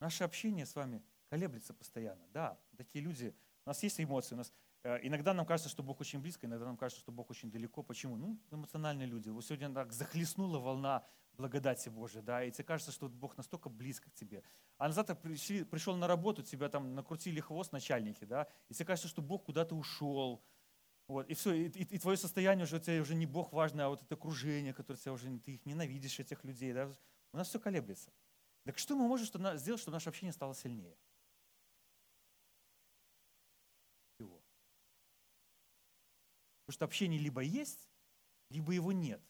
Наше общение с вами колеблется постоянно. Да, такие люди, у нас есть эмоции, у нас Иногда нам кажется, что Бог очень близко, иногда нам кажется, что Бог очень далеко. Почему? Ну, эмоциональные люди. Вот сегодня так захлестнула волна благодати Божией, да, и тебе кажется, что Бог настолько близко к тебе. А назад пришли, пришел на работу, тебя там накрутили хвост начальники, да, и тебе кажется, что Бог куда-то ушел, вот, и все, и, и, и твое состояние уже, у тебя уже не Бог важный, а вот это окружение, которое тебя уже, ты их ненавидишь, этих людей. Да? У нас все колеблется. Так что мы можем сделать, чтобы наше общение стало сильнее? Его. Потому что общение либо есть, либо его нет.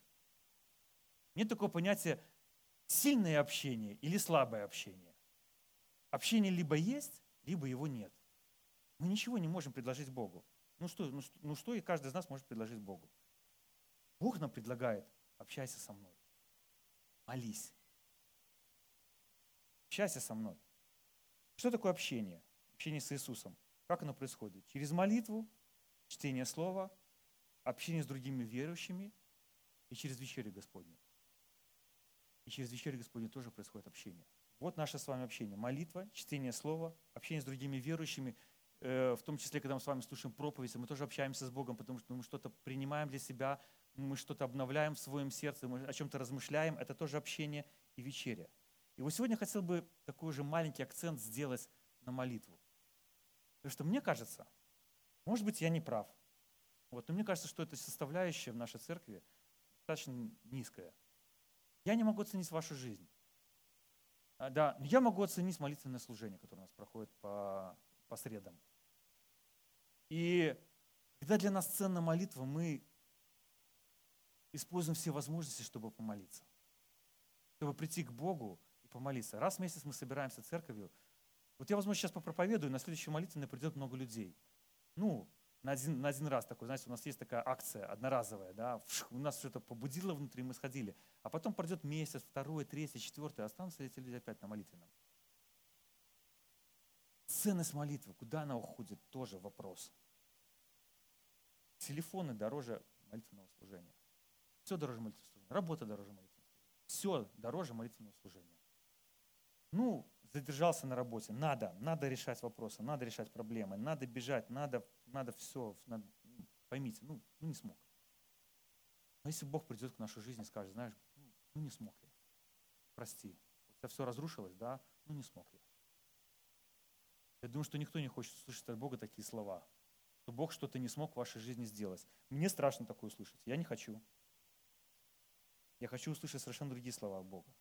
Нет такого понятия сильное общение или слабое общение. Общение либо есть, либо его нет. Мы ничего не можем предложить Богу. Ну что, ну, что, ну что и каждый из нас может предложить Богу? Бог нам предлагает, общайся со мной, молись, общайся со мной. Что такое общение? Общение с Иисусом. Как оно происходит? Через молитву, чтение слова, общение с другими верующими и через вечерю Господню. И через вечерю Господню тоже происходит общение. Вот наше с вами общение. Молитва, чтение слова, общение с другими верующими – Э, в том числе, когда мы с вами слушаем проповеди, мы тоже общаемся с Богом, потому что мы что-то принимаем для себя, мы что-то обновляем в своем сердце, мы о чем-то размышляем. Это тоже общение и вечеря. И вот сегодня хотел бы такой же маленький акцент сделать на молитву. Потому что мне кажется, может быть, я не прав. Вот, но мне кажется, что эта составляющая в нашей церкви достаточно низкая. Я не могу оценить вашу жизнь. А, да, но я могу оценить молитвенное служение, которое у нас проходит по, по средам. И когда для нас ценна молитва, мы используем все возможности, чтобы помолиться. Чтобы прийти к Богу и помолиться. Раз в месяц мы собираемся церковью. Вот я, возможно, сейчас попроповедую, на следующей молитвенной придет много людей. Ну, на один, на один раз такой, знаете, у нас есть такая акция одноразовая, да, у нас что-то побудило внутри, мы сходили. А потом пройдет месяц, второй, третий, четвертый, останутся эти люди опять на молитвенном. Ценность молитвы, куда она уходит, тоже вопрос. Телефоны дороже молитвенного служения. Все дороже молитвенного служения. Работа дороже молитвенного служения. Все дороже молитвенного служения. Ну, задержался на работе. Надо, надо решать вопросы, надо решать проблемы, надо бежать, надо, надо все. Надо, поймите, ну, ну не смог. Но если Бог придет к нашей жизни и скажет, знаешь, ну, ну не смог я. Прости. У тебя все разрушилось, да? Ну не смог я. Я думаю, что никто не хочет услышать от Бога такие слова, что Бог что-то не смог в вашей жизни сделать. Мне страшно такое услышать. Я не хочу. Я хочу услышать совершенно другие слова от Бога.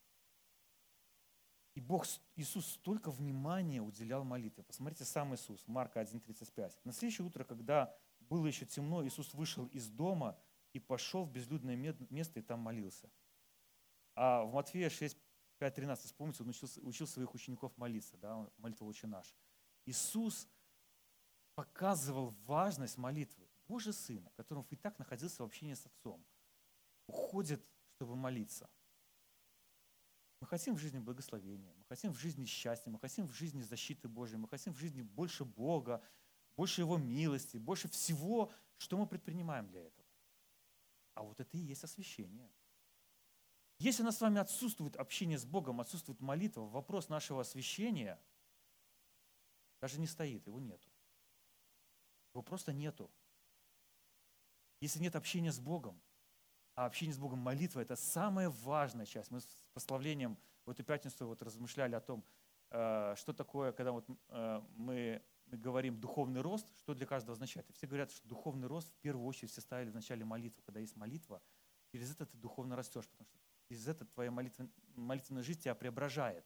И Бог, Иисус столько внимания уделял молитве. Посмотрите, сам Иисус, Марка 1.35. На следующее утро, когда было еще темно, Иисус вышел из дома и пошел в безлюдное место и там молился. А в Матфея 6, 5, 13, вспомните, он учил, учил своих учеников молиться, да, молитва «Отче наш». Иисус показывал важность молитвы. Божий Сын, которым и так находился в общении с Отцом, уходит, чтобы молиться. Мы хотим в жизни благословения, мы хотим в жизни счастья, мы хотим в жизни защиты Божьей, мы хотим в жизни больше Бога, больше Его милости, больше всего, что мы предпринимаем для этого. А вот это и есть освящение. Если у нас с вами отсутствует общение с Богом, отсутствует молитва, вопрос нашего освящения – даже не стоит, его нету. Его просто нету. Если нет общения с Богом, а общение с Богом, молитва – это самая важная часть. Мы с прославлением в эту пятницу вот размышляли о том, э, что такое, когда вот э, мы говорим духовный рост, что для каждого означает? И все говорят, что духовный рост в первую очередь все ставили в начале молитвы. Когда есть молитва, через это ты духовно растешь, потому что через это твоя молитва, молитвенная жизнь тебя преображает.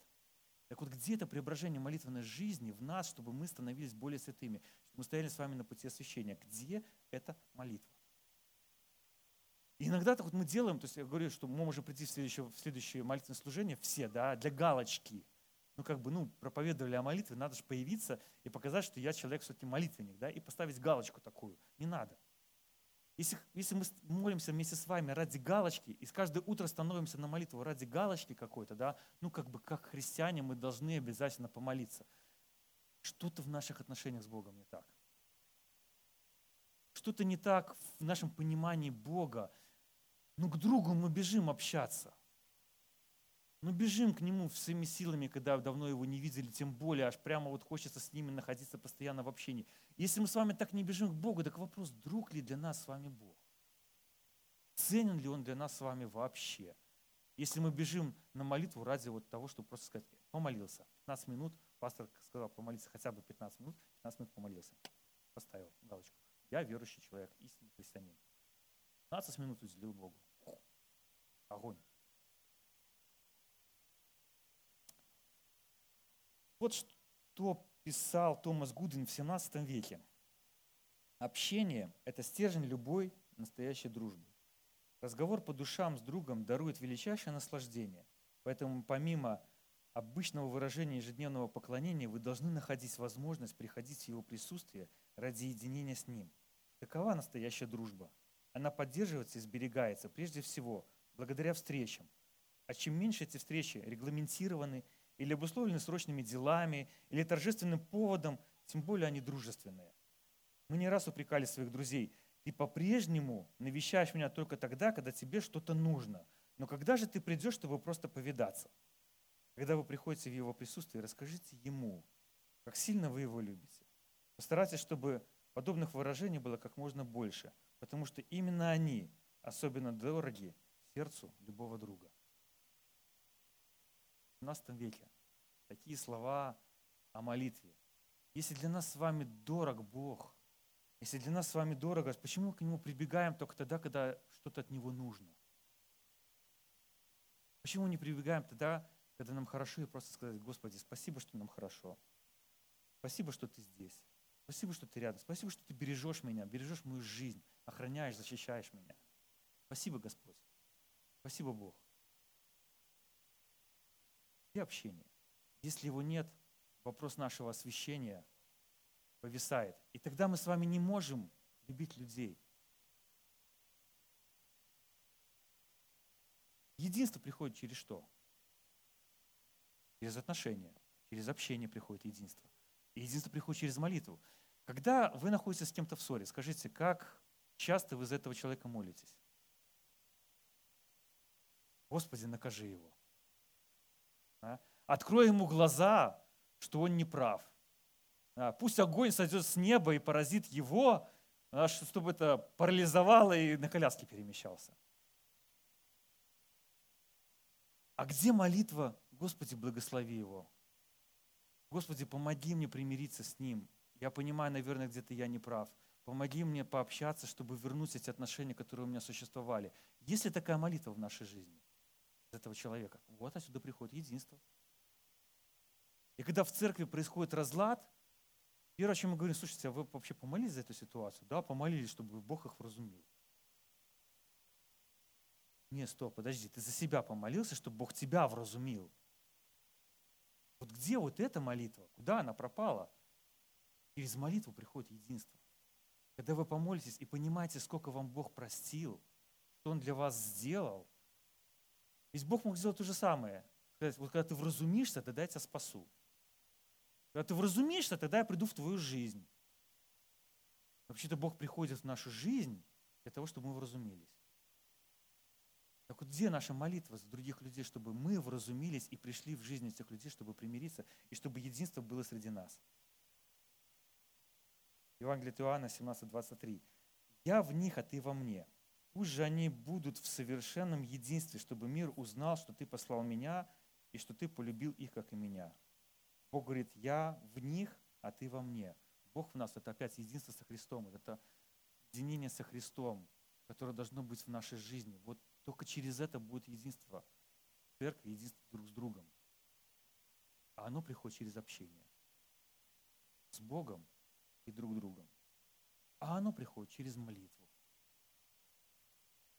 Так вот, где это преображение молитвенной жизни в нас, чтобы мы становились более святыми, чтобы мы стояли с вами на пути освящения? Где эта молитва? Иногда так вот мы делаем, то есть я говорю, что мы можем прийти в следующее, в следующее молитвенное служение все, да, для галочки. Ну, как бы, ну, проповедовали о молитве, надо же появиться и показать, что я человек все-таки молитвенник, да, и поставить галочку такую. Не надо. Если, если мы молимся вместе с вами ради галочки, и каждое утро становимся на молитву ради галочки какой-то, да, ну, как бы, как христиане мы должны обязательно помолиться. Что-то в наших отношениях с Богом не так. Что-то не так в нашем понимании Бога, ну, к другу мы бежим общаться. Ну, бежим к нему всеми силами, когда давно его не видели, тем более, аж прямо вот хочется с ними находиться постоянно в общении. Если мы с вами так не бежим к Богу, так вопрос, друг ли для нас с вами Бог? Ценен ли Он для нас с вами вообще? Если мы бежим на молитву ради вот того, чтобы просто сказать, помолился, 15 минут, пастор сказал помолиться хотя бы 15 минут, 15 минут помолился, поставил галочку. Я верующий человек, истинный христианин. 15 минут уделил Богу. Огонь. Вот что писал Томас Гудвин в 17 веке. Общение – это стержень любой настоящей дружбы. Разговор по душам с другом дарует величайшее наслаждение. Поэтому помимо обычного выражения ежедневного поклонения вы должны находить возможность приходить в его присутствие ради единения с ним. Такова настоящая дружба. Она поддерживается и сберегается прежде всего благодаря встречам. А чем меньше эти встречи регламентированы или обусловлены срочными делами, или торжественным поводом, тем более они дружественные. Мы не раз упрекали своих друзей, ты по-прежнему навещаешь меня только тогда, когда тебе что-то нужно. Но когда же ты придешь, чтобы просто повидаться? Когда вы приходите в его присутствие, расскажите ему, как сильно вы его любите. Постарайтесь, чтобы подобных выражений было как можно больше, потому что именно они особенно дороги сердцу любого друга. В 17 веке такие слова о молитве. Если для нас с вами дорог Бог, если для нас с вами дорого, почему мы к Нему прибегаем только тогда, когда что-то от Него нужно? Почему не прибегаем тогда, когда нам хорошо, и просто сказать, Господи, спасибо, что нам хорошо. Спасибо, что Ты здесь. Спасибо, что Ты рядом. Спасибо, что Ты бережешь меня, бережешь мою жизнь, охраняешь, защищаешь меня. Спасибо, Господь. Спасибо, Бог. И общение. Если его нет, вопрос нашего освящения повисает. И тогда мы с вами не можем любить людей. Единство приходит через что? Через отношения, через общение приходит единство. И единство приходит через молитву. Когда вы находитесь с кем-то в ссоре, скажите, как часто вы за этого человека молитесь? Господи, накажи его. А? Открой ему глаза, что он не прав. А? Пусть огонь сойдет с неба и поразит его, а, чтобы это парализовало и на коляске перемещался. А где молитва? Господи, благослови его. Господи, помоги мне примириться с ним. Я понимаю, наверное, где-то я не прав. Помоги мне пообщаться, чтобы вернуть эти отношения, которые у меня существовали. Есть ли такая молитва в нашей жизни? Этого человека. Вот отсюда приходит единство. И когда в церкви происходит разлад, первое, о чем мы говорим, слушайте, а вы вообще помолились за эту ситуацию? Да, помолились, чтобы Бог их вразумил. Не, стоп, подожди, ты за себя помолился, чтобы Бог тебя вразумил. Вот где вот эта молитва? Куда она пропала? Через молитву приходит единство. Когда вы помолитесь и понимаете, сколько вам Бог простил, что Он для вас сделал – ведь Бог мог сделать то же самое. Сказать, вот когда ты вразумишься, тогда я тебя спасу. Когда ты вразумишься, тогда я приду в твою жизнь. Вообще-то Бог приходит в нашу жизнь для того, чтобы мы вразумились. Так вот где наша молитва за других людей, чтобы мы вразумились и пришли в жизнь этих людей, чтобы примириться, и чтобы единство было среди нас? Евангелие от Иоанна 17:23. «Я в них, а ты во мне, Пусть же они будут в совершенном единстве, чтобы мир узнал, что ты послал меня и что ты полюбил их, как и меня. Бог говорит, я в них, а ты во мне. Бог в нас, это опять единство со Христом, это единение со Христом, которое должно быть в нашей жизни. Вот только через это будет единство церкви, единство друг с другом. А оно приходит через общение с Богом и друг другом. А оно приходит через молитву.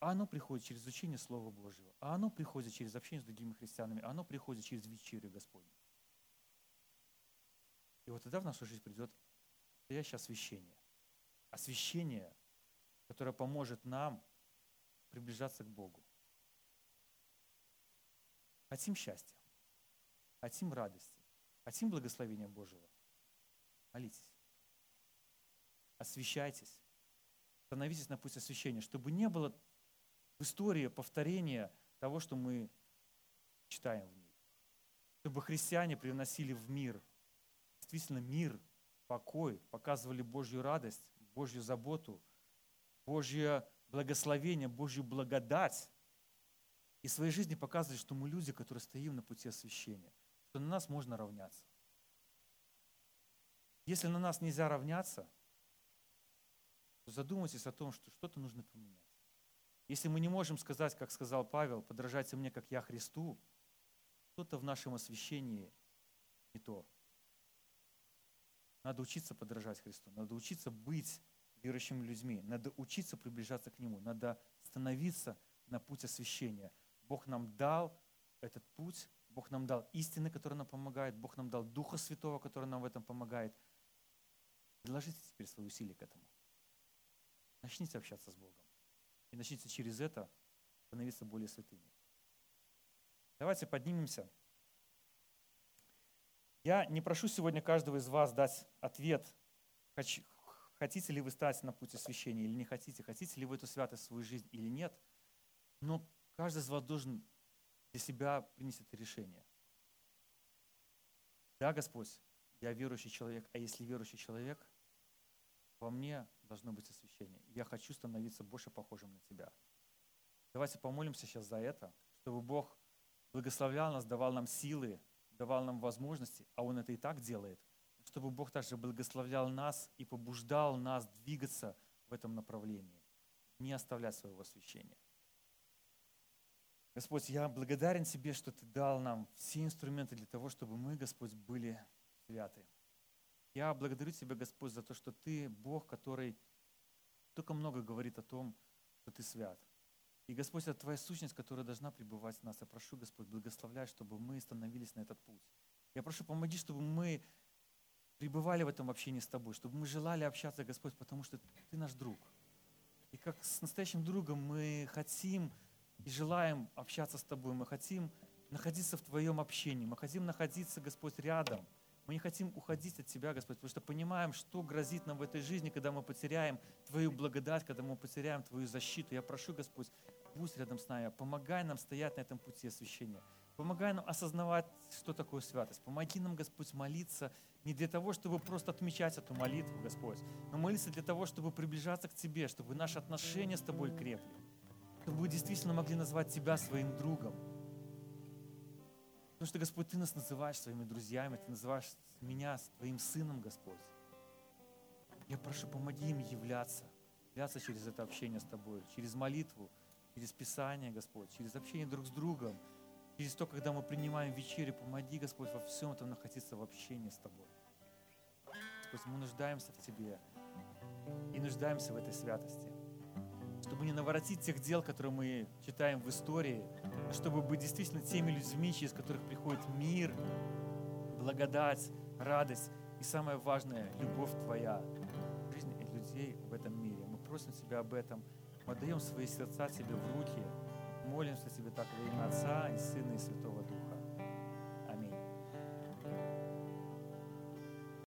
А оно приходит через изучение Слова Божьего. А оно приходит через общение с другими христианами. А оно приходит через вечерю Господню. И вот тогда в нашу жизнь придет настоящее освящение. Освящение, которое поможет нам приближаться к Богу. Хотим счастья, хотим радости, хотим благословения Божьего. Молитесь. Освящайтесь. Становитесь на путь освящения, чтобы не было в истории повторения того, что мы читаем в ней. Чтобы христиане приносили в мир действительно мир, покой, показывали Божью радость, Божью заботу, Божье благословение, Божью благодать. И своей жизни показывали, что мы люди, которые стоим на пути освящения, что на нас можно равняться. Если на нас нельзя равняться, то задумайтесь о том, что что-то нужно поменять. Если мы не можем сказать, как сказал Павел, подражайте мне, как я Христу, что-то в нашем освящении не то. Надо учиться подражать Христу, надо учиться быть верующими людьми, надо учиться приближаться к Нему, надо становиться на путь освящения. Бог нам дал этот путь, Бог нам дал истины, которые нам помогают, Бог нам дал Духа Святого, который нам в этом помогает – Приложите теперь свои усилия к этому. Начните общаться с Богом. И начните через это становиться более святыми. Давайте поднимемся. Я не прошу сегодня каждого из вас дать ответ, хотите ли вы стать на пути освящения или не хотите, хотите ли вы эту святость в свою жизнь или нет, но каждый из вас должен для себя принять это решение. Да, Господь, я верующий человек, а если верующий человек, во мне должно быть освящение. Я хочу становиться больше похожим на Тебя. Давайте помолимся сейчас за это, чтобы Бог благословлял нас, давал нам силы, давал нам возможности, а Он это и так делает, чтобы Бог также благословлял нас и побуждал нас двигаться в этом направлении, не оставлять своего освящения. Господь, я благодарен Тебе, что Ты дал нам все инструменты для того, чтобы мы, Господь, были святы. Я благодарю Тебя, Господь, за то, что Ты Бог, который только много говорит о том, что Ты свят. И, Господь, это Твоя сущность, которая должна пребывать в нас. Я прошу, Господь, благословляй, чтобы мы становились на этот путь. Я прошу, помоги, чтобы мы пребывали в этом общении с Тобой, чтобы мы желали общаться, Господь, потому что Ты наш друг. И как с настоящим другом мы хотим и желаем общаться с Тобой, мы хотим находиться в Твоем общении, мы хотим находиться, Господь, рядом – мы не хотим уходить от Тебя, Господь, потому что понимаем, что грозит нам в этой жизни, когда мы потеряем Твою благодать, когда мы потеряем Твою защиту. Я прошу, Господь, будь рядом с нами, помогай нам стоять на этом пути освящения. Помогай нам осознавать, что такое святость. Помоги нам, Господь, молиться не для того, чтобы просто отмечать эту молитву, Господь, но молиться для того, чтобы приближаться к Тебе, чтобы наши отношения с Тобой крепли, чтобы мы действительно могли назвать Тебя своим другом, Потому что, Господь, Ты нас называешь своими друзьями, Ты называешь меня Твоим сыном, Господь. Я прошу, помоги им являться, являться через это общение с Тобой, через молитву, через Писание, Господь, через общение друг с другом, через то, когда мы принимаем вечерю, помоги, Господь, во всем этом находиться в общении с Тобой. Господь, мы нуждаемся в Тебе и нуждаемся в этой святости чтобы не наворотить тех дел, которые мы читаем в истории, но чтобы быть действительно теми людьми, через которых приходит мир, благодать, радость и самое важное, любовь Твоя, жизнь людей в этом мире. Мы просим Тебя об этом, мы отдаем свои сердца Тебе в руки, молимся Тебе так во имя Отца и Сына и Святого Духа.